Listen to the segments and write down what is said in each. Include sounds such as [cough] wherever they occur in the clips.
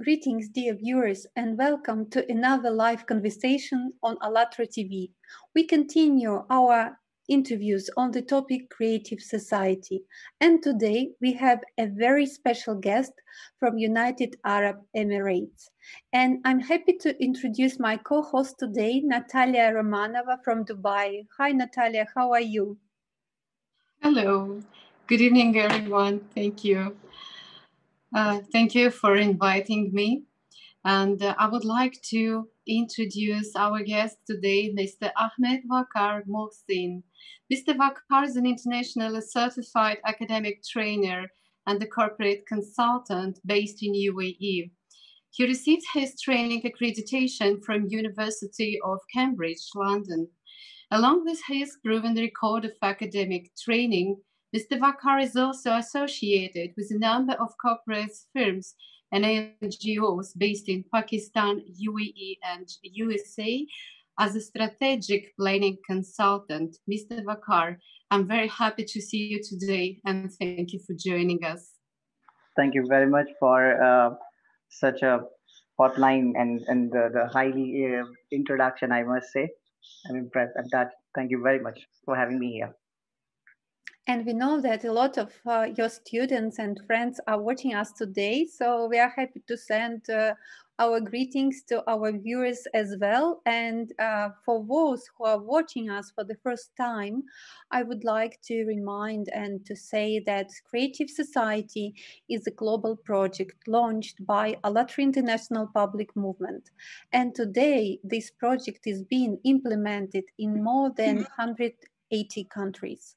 Greetings, dear viewers, and welcome to another live conversation on ALLATRA TV. We continue our interviews on the topic Creative Society. And today we have a very special guest from United Arab Emirates. And I'm happy to introduce my co-host today, Natalia Romanova from Dubai. Hi, Natalia, how are you? Hello. Good evening, everyone. Thank you. Uh, thank you for inviting me. And uh, I would like to introduce our guest today, Mr. Ahmed Wakar Mohsin. Mr. Wakar is an internationally certified academic trainer and a corporate consultant based in UAE. He received his training accreditation from University of Cambridge, London. Along with his proven record of academic training, Mr. Wakar is also associated with a number of corporate firms and NGOs based in Pakistan, UAE, and USA as a strategic planning consultant. Mr. Wakar, I'm very happy to see you today and thank you for joining us. Thank you very much for uh, such a hotline and, and the, the highly uh, introduction, I must say. I'm impressed at that. Thank you very much for having me here. And we know that a lot of uh, your students and friends are watching us today. So we are happy to send uh, our greetings to our viewers as well. And uh, for those who are watching us for the first time, I would like to remind and to say that Creative Society is a global project launched by ALLATRA International Public Movement. And today, this project is being implemented in more than 100 80 countries.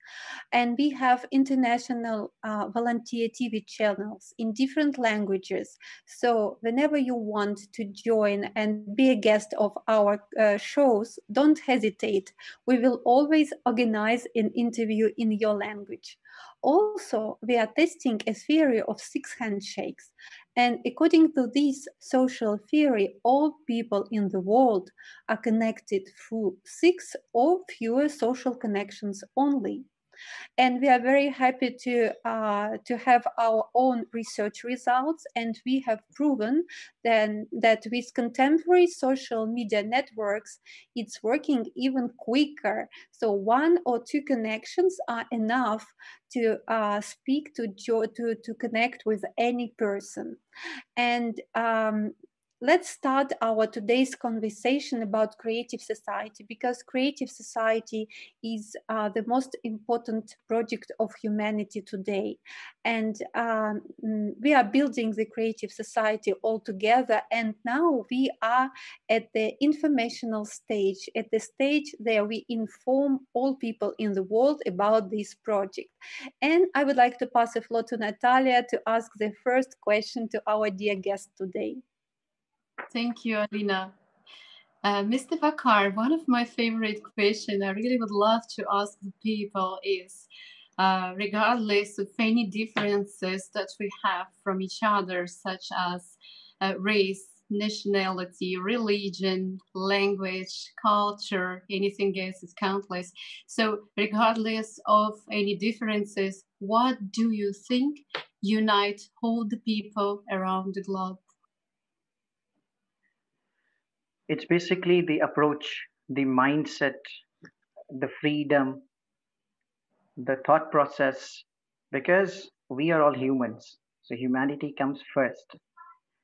And we have international uh, volunteer TV channels in different languages. So whenever you want to join and be a guest of our uh, shows, don't hesitate. We will always organize an interview in your language. Also, we are testing a theory of six handshakes. And according to this social theory, all people in the world are connected through six or fewer social connections only. And we are very happy to, uh, to have our own research results. And we have proven then that with contemporary social media networks, it's working even quicker. So one or two connections are enough to uh, speak to, to, to connect with any person. And um, let's start our today's conversation about creative society because creative society is uh, the most important project of humanity today. And um, mm, we are building the creative society all together and now we are at the informational stage at the stage where we inform all people in the world about this project. And i would like to pass the floor to natalia to ask the first question to our dear guest today Thank you, Alina. Uh, Mr. Wakar, one of my favorite questions I really would love to ask the people is, uh, regardless of any differences that we have from each other, such as uh, race, nationality, religion, language, culture, anything else is countless. So, regardless of any differences, what do you think unite all the people around the globe? It's basically the approach the mindset the freedom the thought process because we are all humans. So humanity comes first.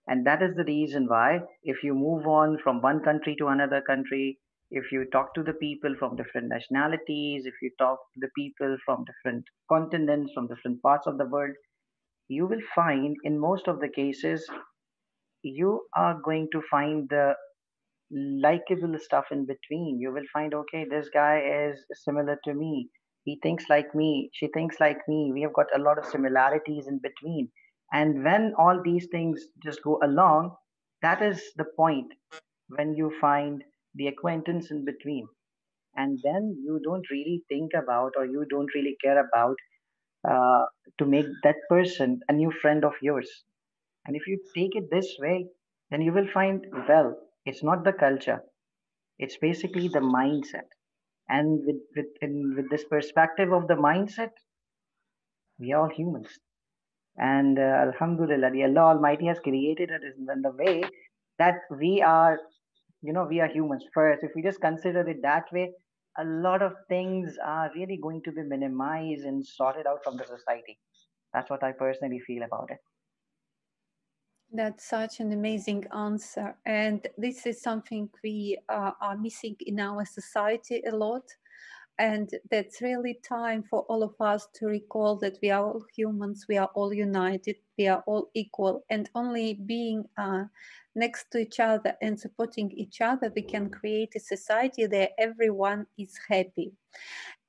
And that is the reason why if you move on from one country to another country if you talk to the people from different nationalities if you talk to the people from different continents from different parts of the world you will find in most of the cases you are going to find the likable stuff in between. You will find, okay, this guy is similar to me. He thinks like me. She thinks like me. We have got a lot of similarities in between. And when all these things just go along, that is the point when you find the acquaintance in between. And then you don't really think about or you don't really care about uh, to make that person a new friend of yours. And if you take it this way, then you will find, well, it's not the culture it's basically the mindset and with with in, with this perspective of the mindset we are all humans And uh, Alhamdulillah, Allah Almighty has created us in the way that we are, you know, we are humans first. If we just consider it that way, a lot of things are really going to be minimized and sorted out from the society. That's what I personally feel about it. That's such an amazing answer. And this is something we uh, are missing in our society a lot. And that's really time for all of us to recall that we are all humans, we are all united, we are all equal, and only being uh, next to each other and supporting each other, we can create a society where everyone is happy.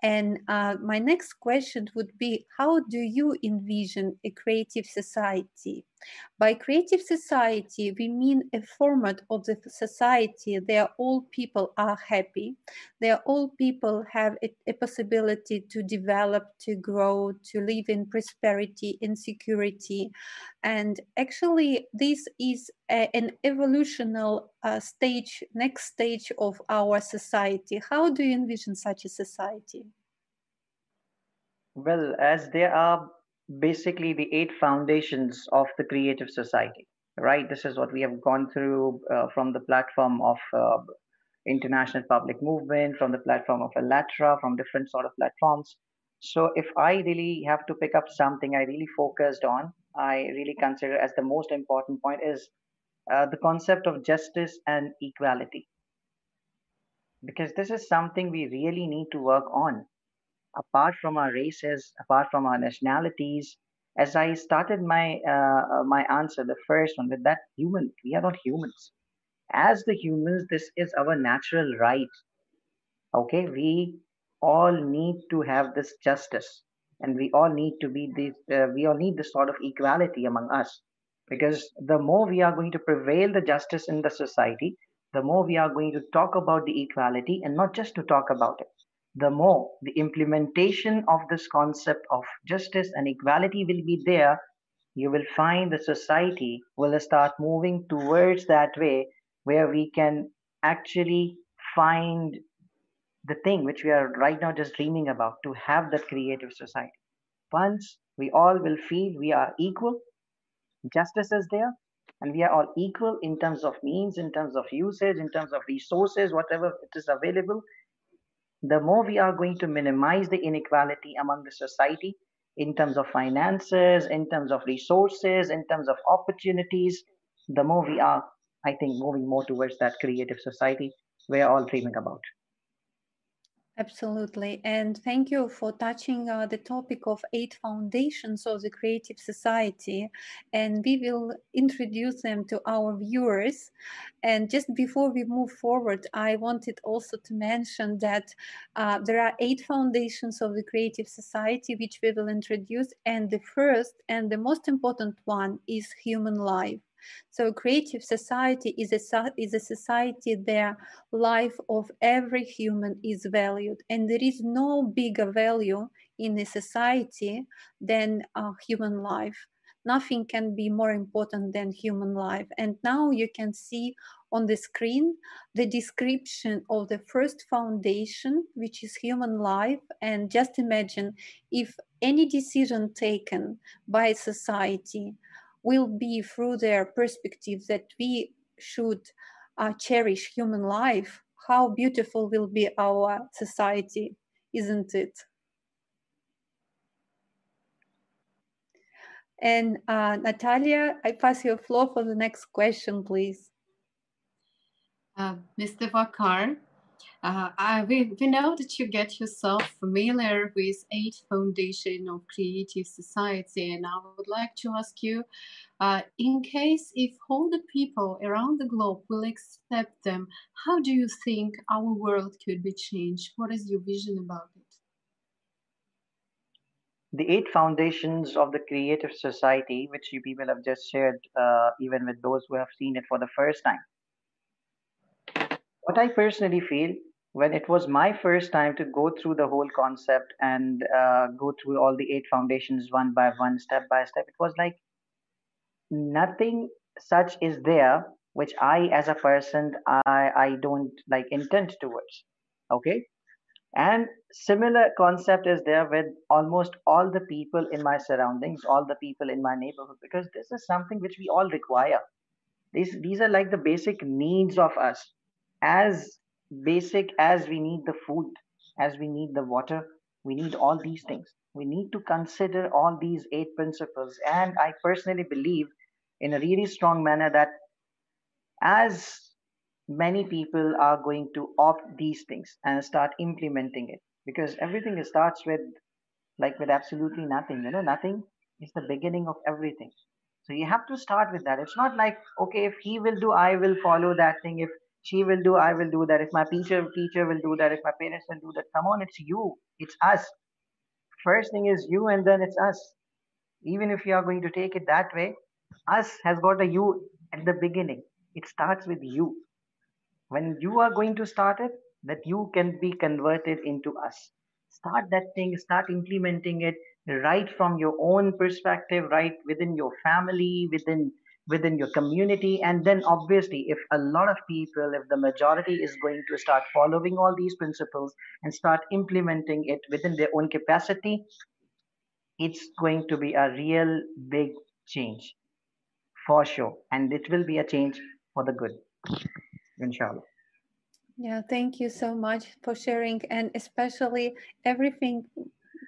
And uh, my next question would be How do you envision a creative society? By creative society, we mean a format of the society where all people are happy, where all people have a, a possibility to develop, to grow, to live in prosperity, in security. And actually, this is a, an evolutional uh, stage, next stage of our society. How do you envision such a society? Well, as there are basically the eight foundations of the creative society, right? This is what we have gone through uh, from the platform of uh, International Public Movement, from the platform of ALLATRA, from different sort of platforms. So if I really have to pick up something I really focused on, I really consider as the most important point is uh, the concept of justice and equality. Because this is something we really need to work on apart from our races, apart from our nationalities, as I started my uh, my answer, the first one with that human, we are not humans. As the humans, this is our natural right. Okay, we all need to have this justice, and we all need to be this. Uh, we all need this sort of equality among us, because the more we are going to prevail the justice in the society, the more we are going to talk about the equality, and not just to talk about it the more the implementation of this concept of justice and equality will be there, you will find the society will start moving towards that way where we can actually find the thing which we are right now just dreaming about to have that creative society. Once we all will feel we are equal, justice is there, and we are all equal in terms of means, in terms of usage, in terms of resources, whatever it is available, the more we are going to minimize the inequality among the society in terms of finances, in terms of resources, in terms of opportunities, the more we are, I think, moving more towards that creative society we're all dreaming about. Absolutely. And thank you for touching uh, the topic of eight foundations of the creative society. And we will introduce them to our viewers. And just before we move forward, I wanted also to mention that uh, there are eight foundations of the creative society which we will introduce. And the first and the most important one is human life. So creative society is a, is a society where life of every human is valued. And there is no bigger value in a society than uh, human life. Nothing can be more important than human life. And now you can see on the screen the description of the first foundation, which is human life. And just imagine if any decision taken by society will be through their perspective that we should uh, cherish human life, how beautiful will be our society, isn't it? And uh, Natalia, I pass your floor for the next question, please. Uh, Mr. Vakar, uh, I, we, we know that you get yourself familiar with eight foundation of creative society, and I would like to ask you, uh, in case if all the people around the globe will accept them, how do you think our world could be changed? What is your vision about it? The eight foundations of the creative society, which you people have just shared, uh, even with those who have seen it for the first time. What I personally feel when it was my first time to go through the whole concept and uh, go through all the eight foundations one by one, step by step, it was like nothing such is there which I, as a person, I I don't like intend towards. Okay, and similar concept is there with almost all the people in my surroundings all the people in my neighborhood because this is something which we all require these these are like the basic needs of us as basic as we need the food as we need the water we need all these things. We need to consider all these eight principles. And i personally believe in a really strong manner that as many people are going to opt these things and start implementing it because everything starts with like with absolutely nothing. You know nothing is the beginning of everything. So you have to start with that. It's not like okay if he will do i will follow that thing. If she will do i will do that. If my teacher teacher will do that if my parents will do that come on it's you it's us. First thing is you and then it's us. Even if you are going to take it that way us has got a you at the beginning. It starts with you. When you are going to start it that you can be converted into us. Start that thing start implementing it right from your own perspective right within your family within within your community and then obviously if a lot of people if the majority is going to start following all these principles and start implementing it within their own capacity it's going to be a real big change for sure and it will be a change for the good inshallah. Yeah, thank you so much for sharing, and especially everything.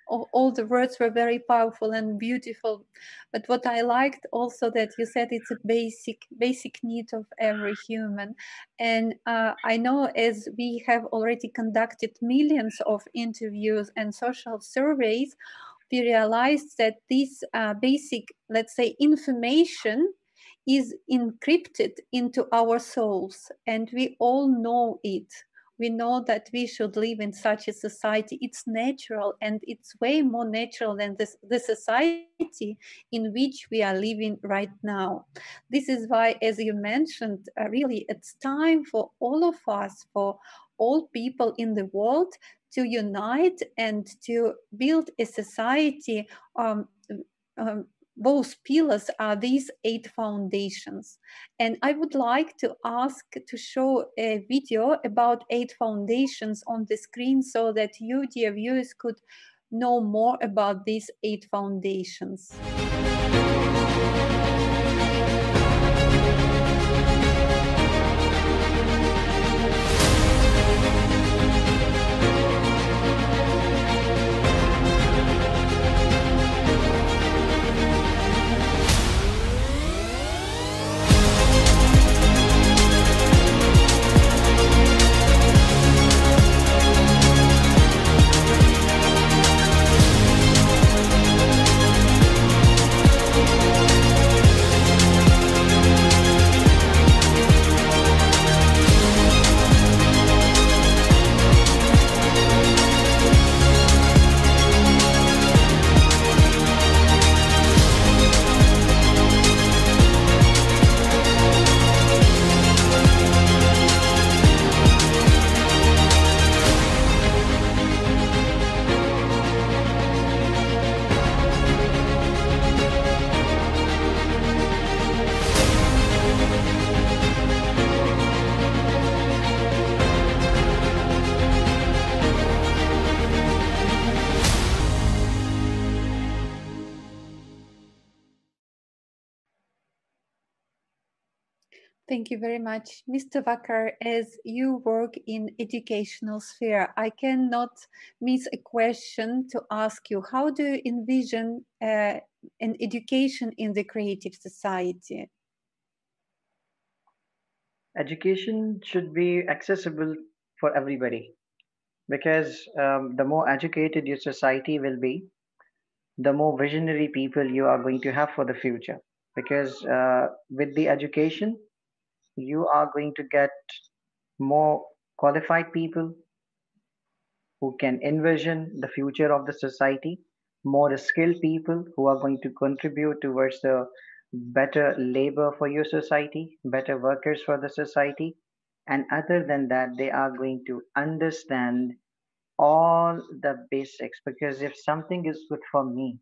All, the words were very powerful and beautiful, but what I liked also that you said it's a basic basic need of every human, and uh, I know as we have already conducted millions of interviews and social surveys, we realized that this uh, basic, let's say, information is encrypted into our souls and we all know it we know that we should live in such a society. It's natural and it's way more natural than this the society in which we are living right now. This is why as you mentioned uh, really it's time for all of us for all people in the world to unite and to build a society um, um, both pillars are these eight foundations. And I would like to ask to show a video about eight foundations on the screen so that you, dear viewers, could know more about these eight foundations. Thank you very much, Mr. Vakar. As you work in educational sphere, I cannot miss a question to ask you. How do you envision uh, an education in the creative society? Education should be accessible for everybody because um, the more educated your society will be, the more visionary people you are going to have for the future. Because uh, with the education, you are going to get more qualified people who can envision the future of the society, more skilled people who are going to contribute towards the better labor for your society, better workers for the society. And other than that, they are going to understand all the basics because if something is good for me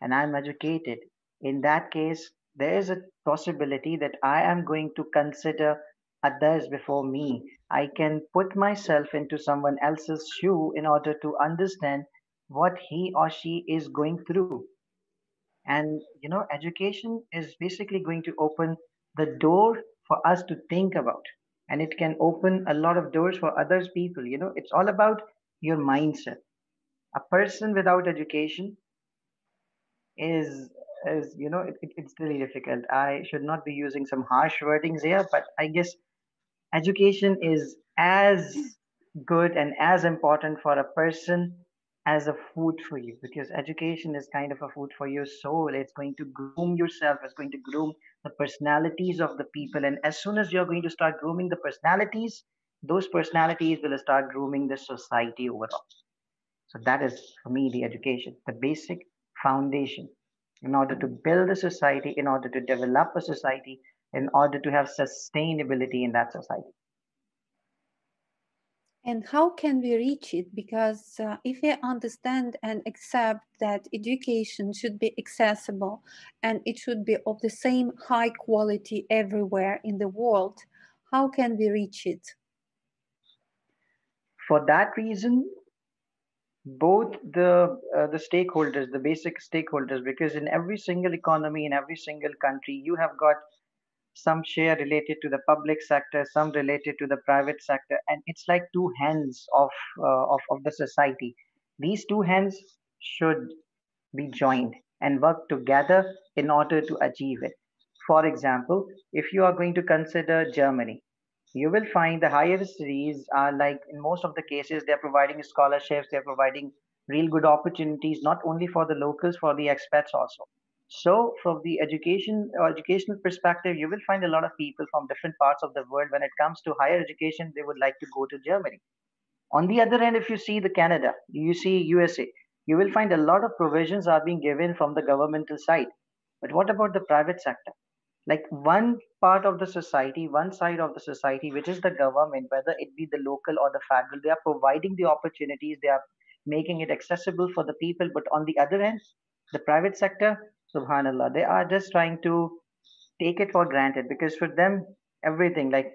and I'm educated, in that case, there is a possibility that I am going to consider others before me. I can put myself into someone else's shoe in order to understand what he or she is going through. And, you know, education is basically going to open the door for us to think about. And it can open a lot of doors for others people. You know, it's all about your mindset. A person without education is is you know it, it, it's really difficult. I should not be using some harsh wordings here but i guess education is as good and as important for a person as a food for you because education is kind of a food for your soul. It's going to groom yourself. It's going to groom the personalities of the people. And as soon as you're going to start grooming the personalities those personalities will start grooming the society overall. So that is for me the education the basic foundation in order to build a society in order to develop a society in order to have sustainability in that society. And how can we reach it? Because uh, if we understand and accept that education should be accessible and it should be of the same high quality everywhere in the world, how can we reach it? For that reason, both the uh, the stakeholders, the basic stakeholders, because in every single economy, in every single country, you have got some share related to the public sector, some related to the private sector, and it's like two hands of, uh, of, of the society. These two hands should be joined and work together in order to achieve it. For example, if you are going to consider Germany, you will find the higher studies are like in most of the cases they're providing scholarships, they're providing real good opportunities, not only for the locals, for the expats also. So, from the education educational perspective, you will find a lot of people from different parts of the world. When it comes to higher education, they would like to go to Germany. On the other hand, if you see the Canada, you see USA, you will find a lot of provisions are being given from the governmental side. But what about the private sector? Like one part of the society, one side of the society, which is the government, whether it be the local or the federal, they are providing the opportunities, they are making it accessible for the people. But on the other hand, the private sector subhanallah they are just trying to take it for granted. Because for them everything like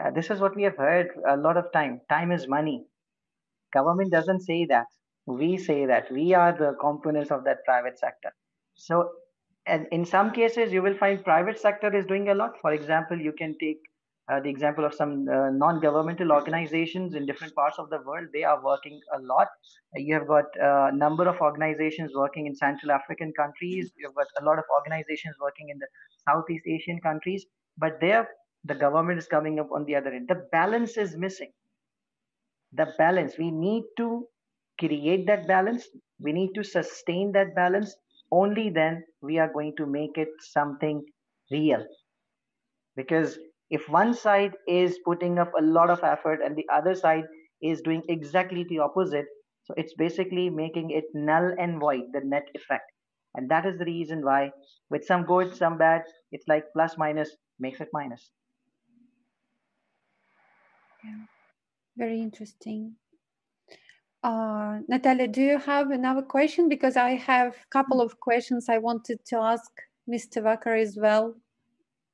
uh, this is what we have heard a lot of time. Time is money. Government doesn't say that. We say that. We are the components of that private sector. So and in some cases you will find private sector is doing a lot. For example you can take uh, the example of some uh, non-governmental organizations in different parts of the world. They are working a lot. You have got a uh, number of organizations working in central african countries. You have got a lot of organizations working in the southeast asian countries. But there the government is coming up on the other end. The balance is missing. The balance. We need to create that balance. We need to sustain that balance only then we are going to make it something real. Because if one side is putting up a lot of effort and the other side is doing exactly the opposite so it's basically making it null and void the net effect. And that is the reason why with some good some bad it's like plus minus makes it minus. Yeah. Very interesting uh, Natalia, do you have another question? Because I have a couple of questions I wanted to ask Mr. Vakar as well.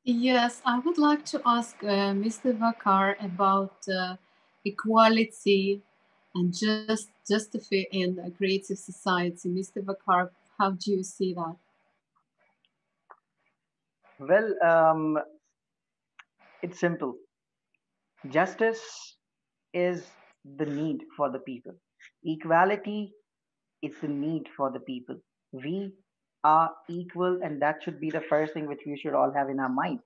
Yes, I would like to ask uh, Mr. Vakar about uh, equality and just justify in a creative society. Mr. Vakar, how do you see that? Well, um, it's simple. Justice is the need for the people. Equality is the need for the people. We are equal and that should be the first thing which we should all have in our mind.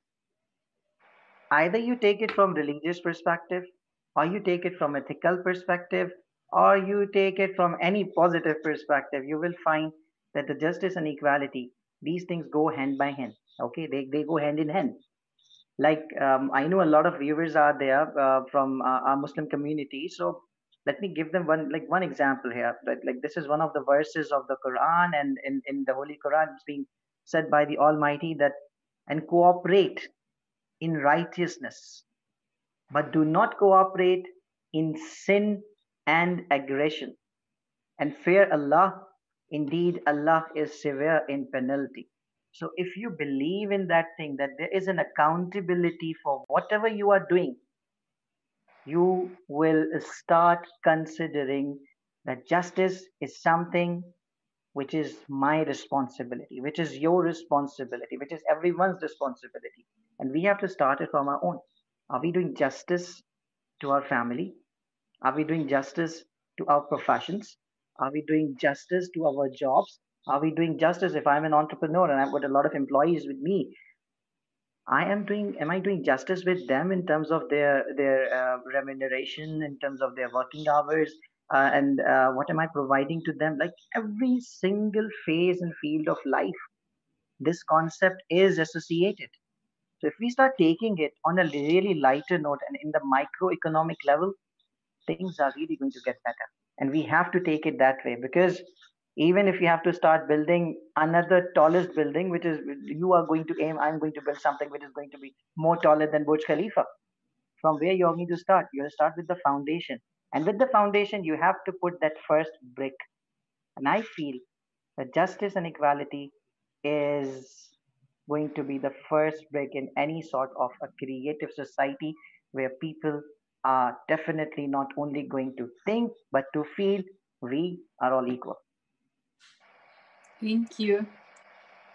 Either you take it from religious perspective or you take it from ethical perspective or you take it from any positive perspective you will find that the justice and equality these things go hand by hand okay? They, they go hand in hand. Like um, i know a lot of viewers are there uh, from uh, our muslim community so let me give them one like one example here like, this is one of the verses of the quran and in, in the holy quran it's being said by the almighty that and cooperate in righteousness but do not cooperate in sin and aggression. And fear allah indeed allah is severe in penalty. So if you believe in that thing, that there is an accountability for whatever you are doing, you will start considering that justice is something which is my responsibility, which is your responsibility, which is everyone's responsibility. And we have to start it from our own. Are we doing justice to our family? Are we doing justice to our professions? Are we doing justice to our jobs? Are we doing justice if I'm an entrepreneur and I've got a lot of employees with me? I am doing. Am I doing justice with them in terms of their their uh, remuneration, in terms of their working hours, uh, and uh, what am I providing to them? Like every single phase and field of life, this concept is associated. So if we start taking it on a really lighter note and in the microeconomic level, things are really going to get better. And we have to take it that way because even if you have to start building another tallest building which is you are going to aim i'm going to build something which is going to be more taller than burj khalifa. From where you're going to start? You will start with the foundation. And with the foundation you have to put that first brick. And i feel that justice and equality is going to be the first brick in any sort of a creative society where people are definitely not only going to think but to feel we are all equal Thank you.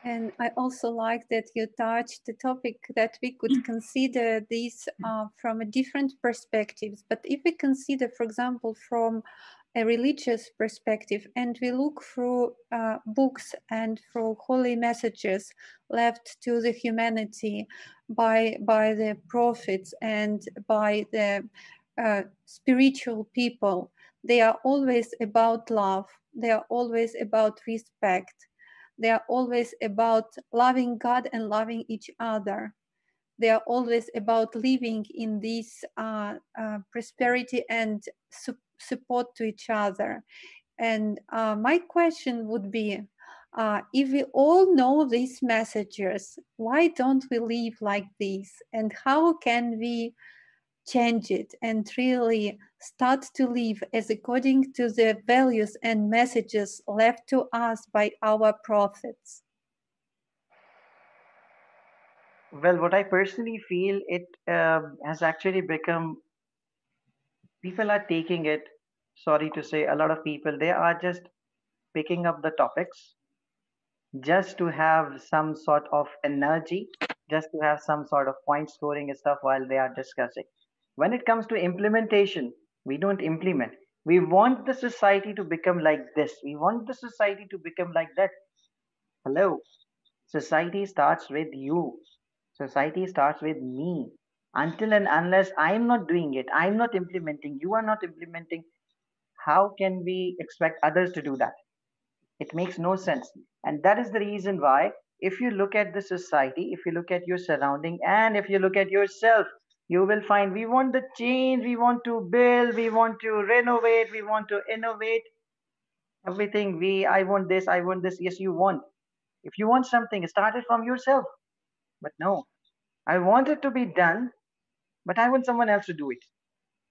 And I also like that you touched the topic that we could consider this uh, from a different perspectives. But if we consider, for example, from a religious perspective, and we look through uh, books and through holy messages left to the humanity by by the prophets and by the uh, spiritual people, they are always about love they are always about respect. They are always about loving God and loving each other. They are always about living in this uh, uh, prosperity and su- support to each other. And uh, my question would be uh, if we all know these messages, why don't we live like this? And how can we change it and really start to live as according to the values and messages left to us by our prophets? Well, what I personally feel, it um, has actually become, people are taking it, sorry to say, a lot of people, they are just picking up the topics just to have some sort of energy, just to have some sort of point scoring stuff while they are discussing when it comes to implementation we don't implement. We want the society to become like this. We want the society to become like that. Hello? Society starts with you. Society starts with me. Until and unless i'm not doing it i'm not implementing you are not implementing how can we expect others to do that? It makes no sense. And that is the reason why if you look at the society if you look at your surrounding and if you look at yourself you will find we want the change we want to build we want to renovate we want to innovate everything. We i want this i want this. Yes you want. If you want something start it from yourself. But no i want it to be done but i want someone else to do it.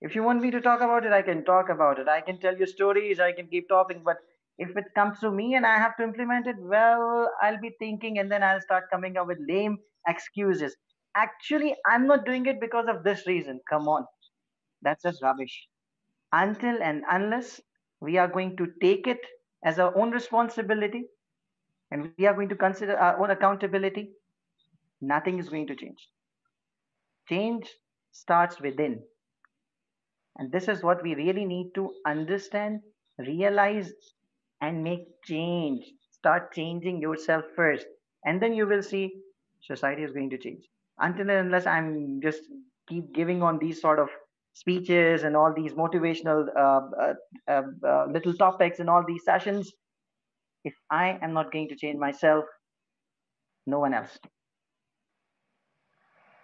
If you want me to talk about it i can talk about it. I can tell you stories i can keep talking but if it comes to me and i have to implement it well i'll be thinking and then i'll start coming up with lame excuses actually i'm not doing it because of this reason. Come on. That's just rubbish. Until and unless we are going to take it as our own responsibility and we are going to consider our own accountability nothing is going to change. Change starts within. And this is what we really need to understand realize and make change. Start changing yourself first and then you will see society is going to change until and unless I'm just keep giving on these sort of speeches and all these motivational uh, uh, uh, uh, little topics and all these sessions, if I am not going to change myself, no one else.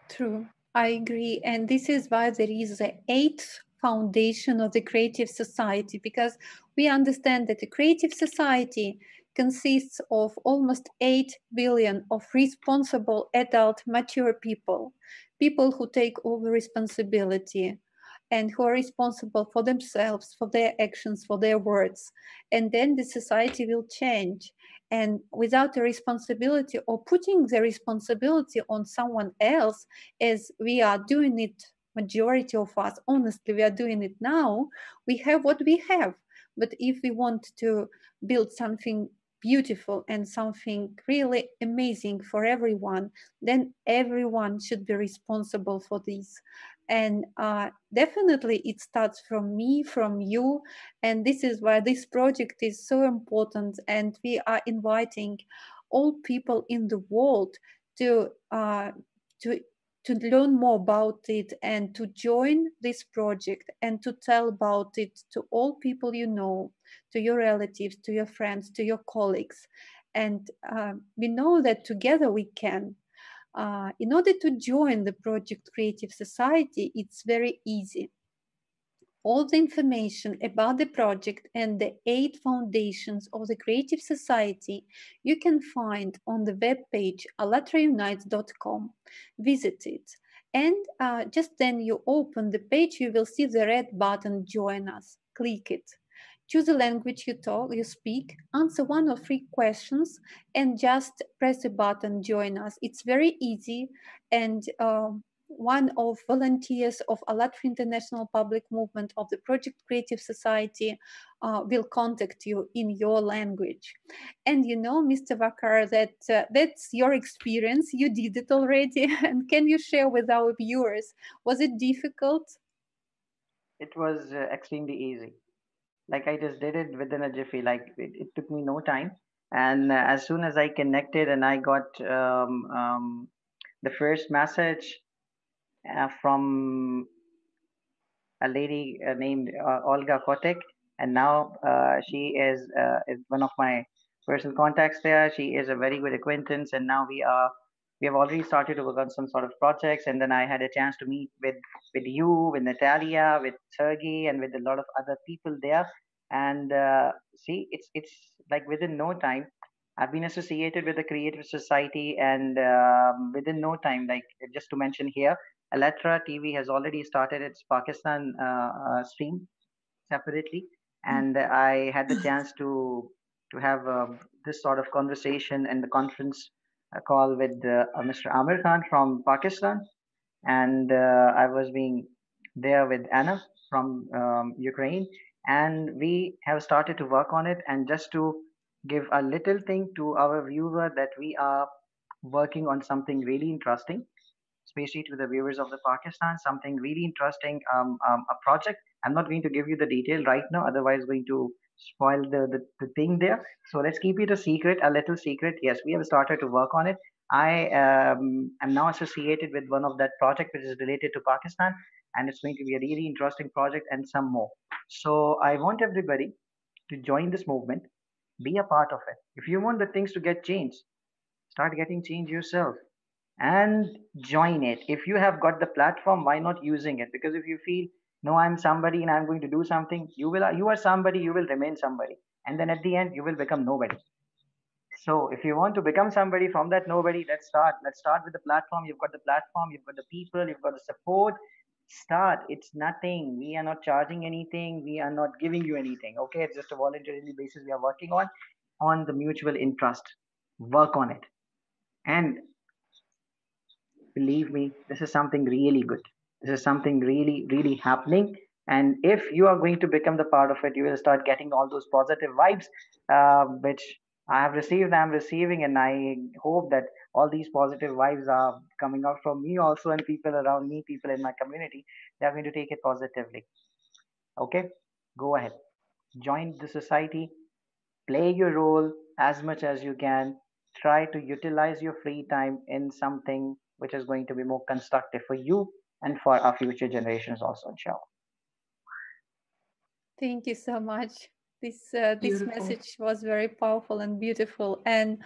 True, I agree. And this is why there is the eighth foundation of the creative society, because we understand that the creative society consists of almost 8 billion of responsible adult mature people, people who take over responsibility. and who are responsible for themselves, for their actions, for their words. And then the society will change. And without a responsibility or putting the responsibility on someone else, as we are doing it, majority of us, honestly, we are doing it now, we have what we have. But if we want to build something beautiful and something really amazing for everyone, then everyone should be responsible for this. And uh, definitely it starts from me, from you. And this is why this project is so important. And we are inviting all people in the world to uh, to to learn more about it and to join this project and to tell about it to all people you know, to your relatives, to your friends, to your colleagues. And uh, we know that together we can. Uh, in order to join the project Creative Society, it's very easy. All the information about the project and the eight foundations of the Creative Society you can find on the webpage allatraunites.com. Visit it. And uh, just then you open the page, you will see the red button Join Us. Click it. Choose the language you talk, you speak, answer one or three questions, and just press the button Join Us. It's very easy and uh, one of volunteers of ALLATRA International Public Movement of the Project Creative Society uh, will contact you in your language. And you know, Mr. Vakar, that uh, that's your experience. You did it already. [laughs] and can you share with our viewers? Was it difficult? It was uh, extremely easy. Like I just did it within a jiffy. Like it, it took me no time. And uh, as soon as I connected and I got um, um, the first message from a lady uh, named uh, Olga Kotek, and now she is, is one of my personal contacts there. She is a very good acquaintance, and now we are we have already started to work on some sort of projects. And then i had a chance to meet with with you with natalia with sergey and with a lot of other people there. And uh, see it's it's like within no time i've been associated with the creative society. And um, within no time like just to mention here Allatra TV has already started its Pakistan uh, uh, stream separately, hmm. and I had the chance to to have uh, this sort of conversation and the conference call with Mr. Amir Khan from Pakistan, and I was being there with Anna from um, Ukraine, and we have started to work on it. And just to give a little thing to our viewer that we are working on something really interesting especially to the viewers of the Pakistan, something really interesting, um, um, a project. I'm not going to give you the detail right now, otherwise going to spoil the, the, the thing there. So let's keep it a secret, a little secret. Yes, we have started to work on it. I um, am now associated with one of that project which is related to Pakistan, and it's going to be a really interesting project and some more. So I want everybody to join this movement, be a part of it. If you want the things to get changed, start getting change yourself and join it. If you have got the platform why not using it? Because if you feel no i'm somebody and i'm going to do something you will you are somebody you will remain somebody. And then at the end you will become nobody. So if you want to become somebody from that nobody let's start. Let's start with the platform. You've got the platform you've got the people you've got the support. Start. It's nothing. We are not charging anything. We are not giving you anything. Okay? It's just a voluntary basis we are working on on the mutual interest. Work on it. And believe me this is something really good. This is something really really happening. And if you are going to become the part of it you will start getting all those positive vibes uh, which i have received i'm receiving and i hope that all these positive vibes are coming out from me also and people around me people in my community they are going to take it positively. Okay go ahead. Join the society. Play your role as much as you can. Try to utilize your free time in something which is going to be more constructive for you and for our future generations also, inshallah. Thank you so much. This uh, this message was very powerful and beautiful, and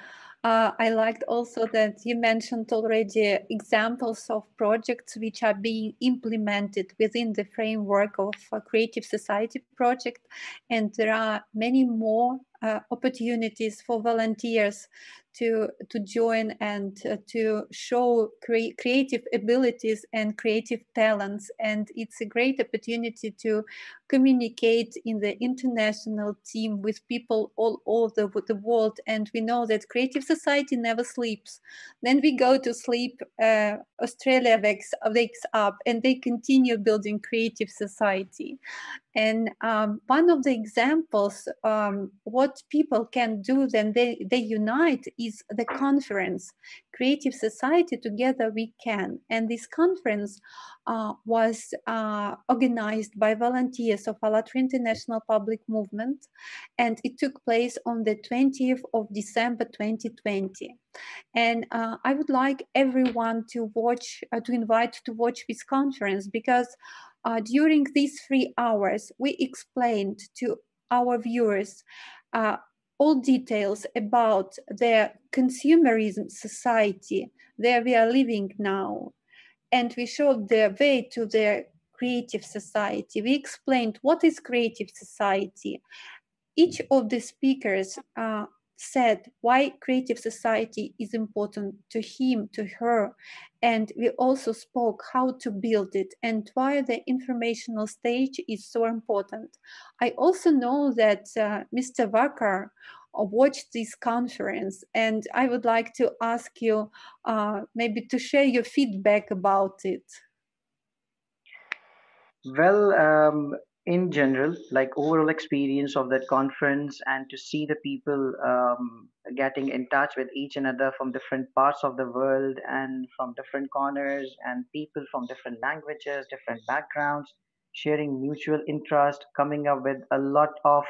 uh, I liked also that you mentioned already examples of projects which are being implemented within the framework of a Creative Society project, and there are many more uh, opportunities for volunteers to to join and uh, to show cre- creative abilities and creative talents. And it's a great opportunity to communicate in the international team with people all over the, the world. And we know that creative society never sleeps. Then we go to sleep uh, australia wakes, wakes up and they continue building creative society. And um, one of the examples, um, what people can do then they, they unite is the conference, Creative Society Together We Can. And this conference uh, was uh, organized by volunteers of ALLATRA International Public Movement. And it took place on the 20th of December 2020. And uh, I would like everyone to watch, uh, to invite to watch this conference because uh, during these three hours, we explained to our viewers uh, all details about the consumerism society where we are living now. And we showed the way to the creative society. We explained what is creative society. Each of the speakers uh, said why creative society is important to him to her. And we also spoke how to build it and why the informational stage is so important. I also know that uh, mr Vakar watched this conference and i would like to ask you uh, maybe to share your feedback about it. Well um, in general, like overall experience of that conference and to see the people um, getting in touch with each another from different parts of the world and from different corners and people from different languages, different backgrounds, sharing mutual interest, coming up with a lot of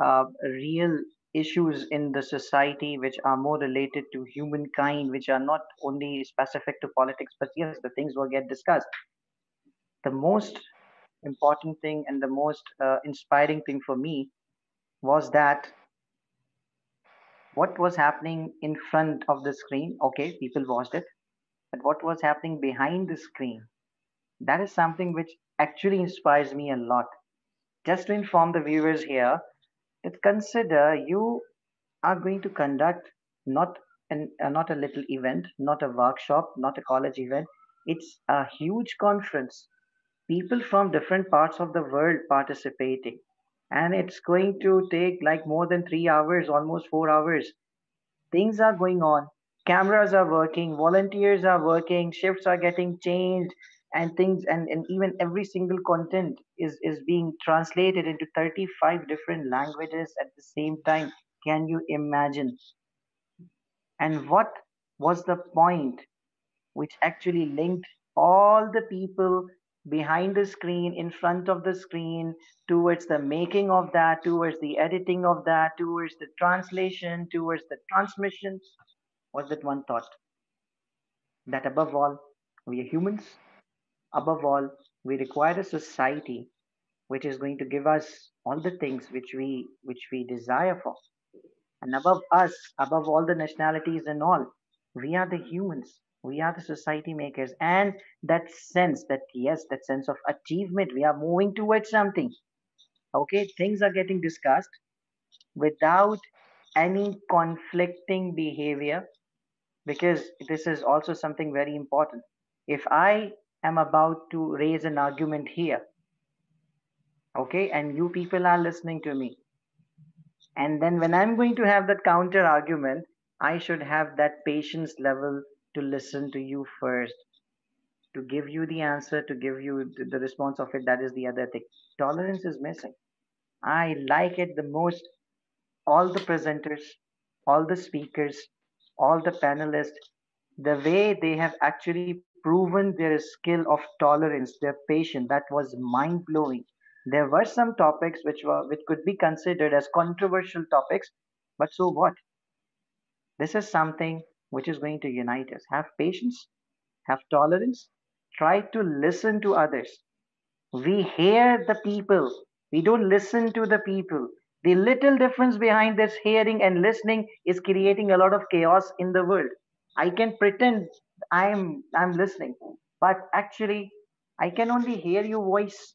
uh, real issues in the society which are more related to humankind, which are not only specific to politics, but yes, the things will get discussed. The most important thing and the most uh, inspiring thing for me was that what was happening in front of the screen okay people watched it but what was happening behind the screen that is something which actually inspires me a lot. Just to inform the viewers here that consider you are going to conduct not an uh, not a little event not a workshop not a college event. It's a huge conference people from different parts of the world participating. And it's going to take like more than 3 hours almost 4 hours. Things are going on. Cameras are working. Volunteers are working. Shifts are getting changed. And things and, and even every single content is is being translated into 35 different languages at the same time. Can you imagine? And what was the point which actually linked all the people behind the screen, in front of the screen, towards the making of that, towards the editing of that, towards the translation, towards the transmission, was that one thought that above all, we are humans. Above all, we require a society which is going to give us all the things which we which we desire for. And above us, above all the nationalities and all, we are the humans we are the society makers and that sense that yes that sense of achievement we are moving towards something. Okay things are getting discussed without any conflicting behavior because this is also something very important. If i am about to raise an argument here okay and you people are listening to me and then when i'm going to have that counter argument i should have that patience level to listen to you first to give you the answer to give you the response of it that is the other thing. Tolerance is missing. I like it the most. All the presenters all the speakers all the panelists the way they have actually proven their skill of tolerance their patience that was mind blowing there were some topics which were which could be considered as controversial topics but so what? This is something which is going to unite us. Have patience, have tolerance, try to listen to others. We hear the people, we don't listen to the people. The little difference behind this hearing and listening is creating a lot of chaos in the world. I can pretend I'm I'm listening, but actually I can only hear your voice.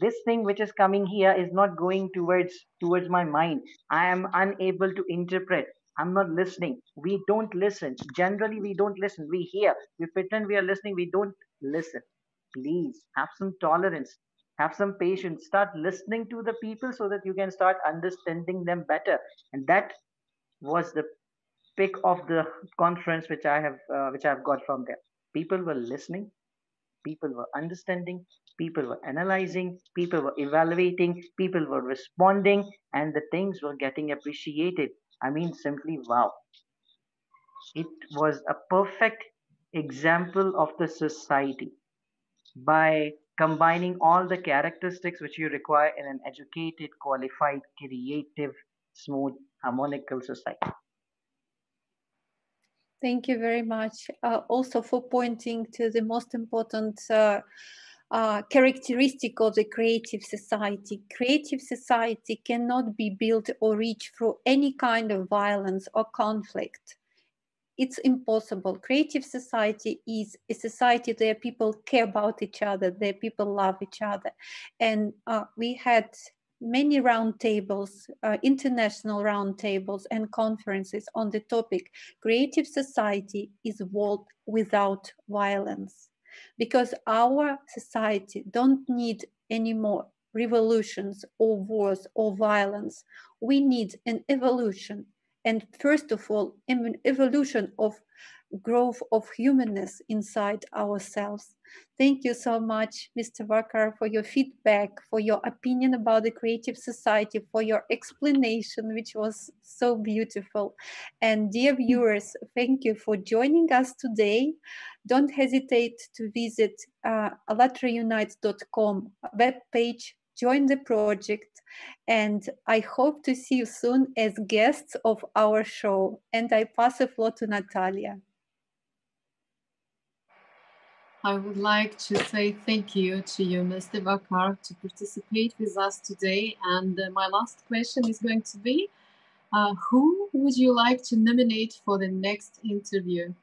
This thing which is coming here is not going towards towards my mind. I am unable to interpret I'm not listening. We don't listen. Generally, we don't listen. We hear. We pretend we are listening. We don't listen. Please have some tolerance. Have some patience. Start listening to the people so that you can start understanding them better. And that was the pick of the conference which I have uh, which I've got from there. People were listening. People were understanding. People were analyzing. People were evaluating. People were responding, and the things were getting appreciated I mean, simply wow. It was a perfect example of the society by combining all the characteristics which you require in an educated, qualified, creative, smooth, harmonical society. Thank you very much. Uh, also for pointing to the most important uh, uh, characteristic of the creative society. Creative society cannot be built or reached through any kind of violence or conflict. It's impossible. Creative society is a society where people care about each other, where people love each other. And uh, we had many roundtables, uh, international roundtables, and conferences on the topic Creative Society is world without violence because our society don't need any more revolutions or wars or violence. We need an evolution. And first of all, an evolution of growth of humanness inside ourselves. Thank you so much, Mr. Vakar, for your feedback, for your opinion about the Creative Society, for your explanation, which was so beautiful. And dear viewers, thank you for joining us today. Don't hesitate to visit uh, allatraunites.com webpage, join the project, and I hope to see you soon as guests of our show. And I pass the floor to Natalia. I would like to say thank you to you, Mr. Vakar, to participate with us today. And uh, my last question is going to be uh, Who would you like to nominate for the next interview?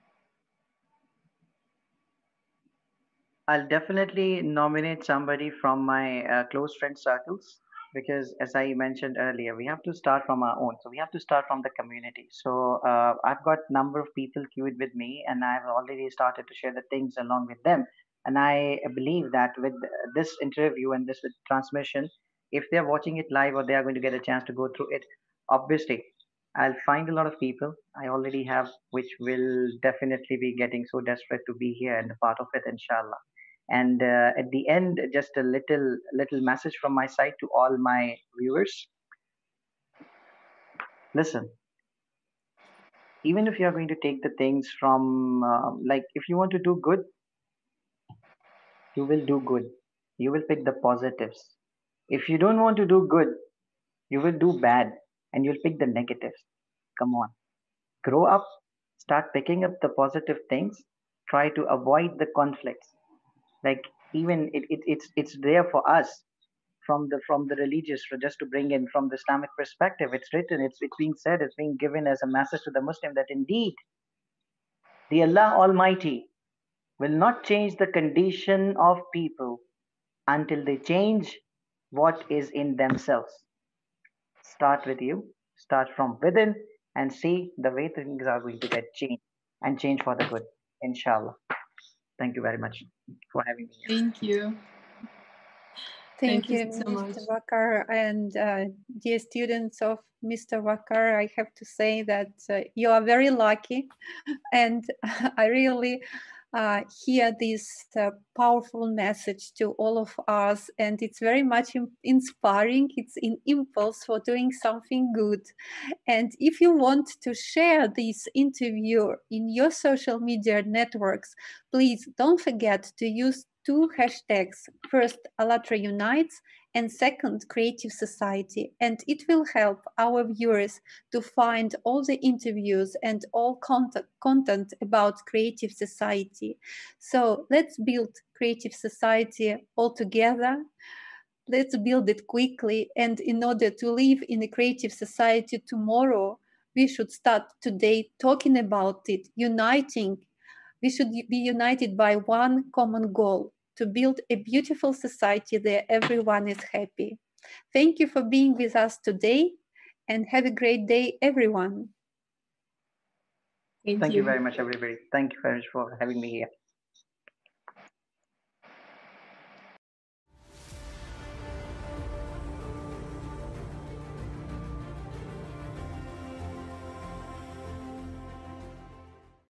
I'll definitely nominate somebody from my uh, close friend circles because as i mentioned earlier we have to start from our own. So we have to start from the community. So uh, i've got number of people queued with me and i've already started to share the things along with them. And i believe that with this interview and this transmission if they're watching it live or they are going to get a chance to go through it obviously i'll find a lot of people i already have which will definitely be getting so desperate to be here and a part of it inshallah and uh, at the end just a little little message from my side to all my viewers. Listen even if you are going to take the things from uh, like if you want to do good you will do good. You will pick the positives. If you don't want to do good you will do bad and you'll pick the negatives. Come on. Grow up start picking up the positive things. Try to avoid the conflicts like even it, it, it's it's there for us from the from the religious just to bring in from the islamic perspective. It's written it's it's being said it's being given as a message to the muslim that indeed the allah almighty will not change the condition of people until they change what is in themselves. Start with you start from within and see the way things are going to get changed and change for the good inshallah Thank you very much for having me. Thank you. Thank, Thank you, you, so Mr. Vakar. And uh, dear students of Mr. Vakar, I have to say that uh, you are very lucky. And [laughs] I really uh, hear this uh, powerful message to all of us, and it's very much inspiring. It's an impulse for doing something good. And if you want to share this interview in your social media networks, please don't forget to use two hashtags. First, Allatra Unites, and second, Creative Society. And it will help our viewers to find all the interviews and all content, content about Creative Society. So let's build Creative Society all together. Let's build it quickly. And in order to live in a creative society tomorrow, we should start today talking about it, uniting. We should be united by one common goal to build a beautiful society where everyone is happy. Thank you for being with us today and have a great day, everyone. Thank, Thank you. you. very much, everybody. Thank you very much for having me here.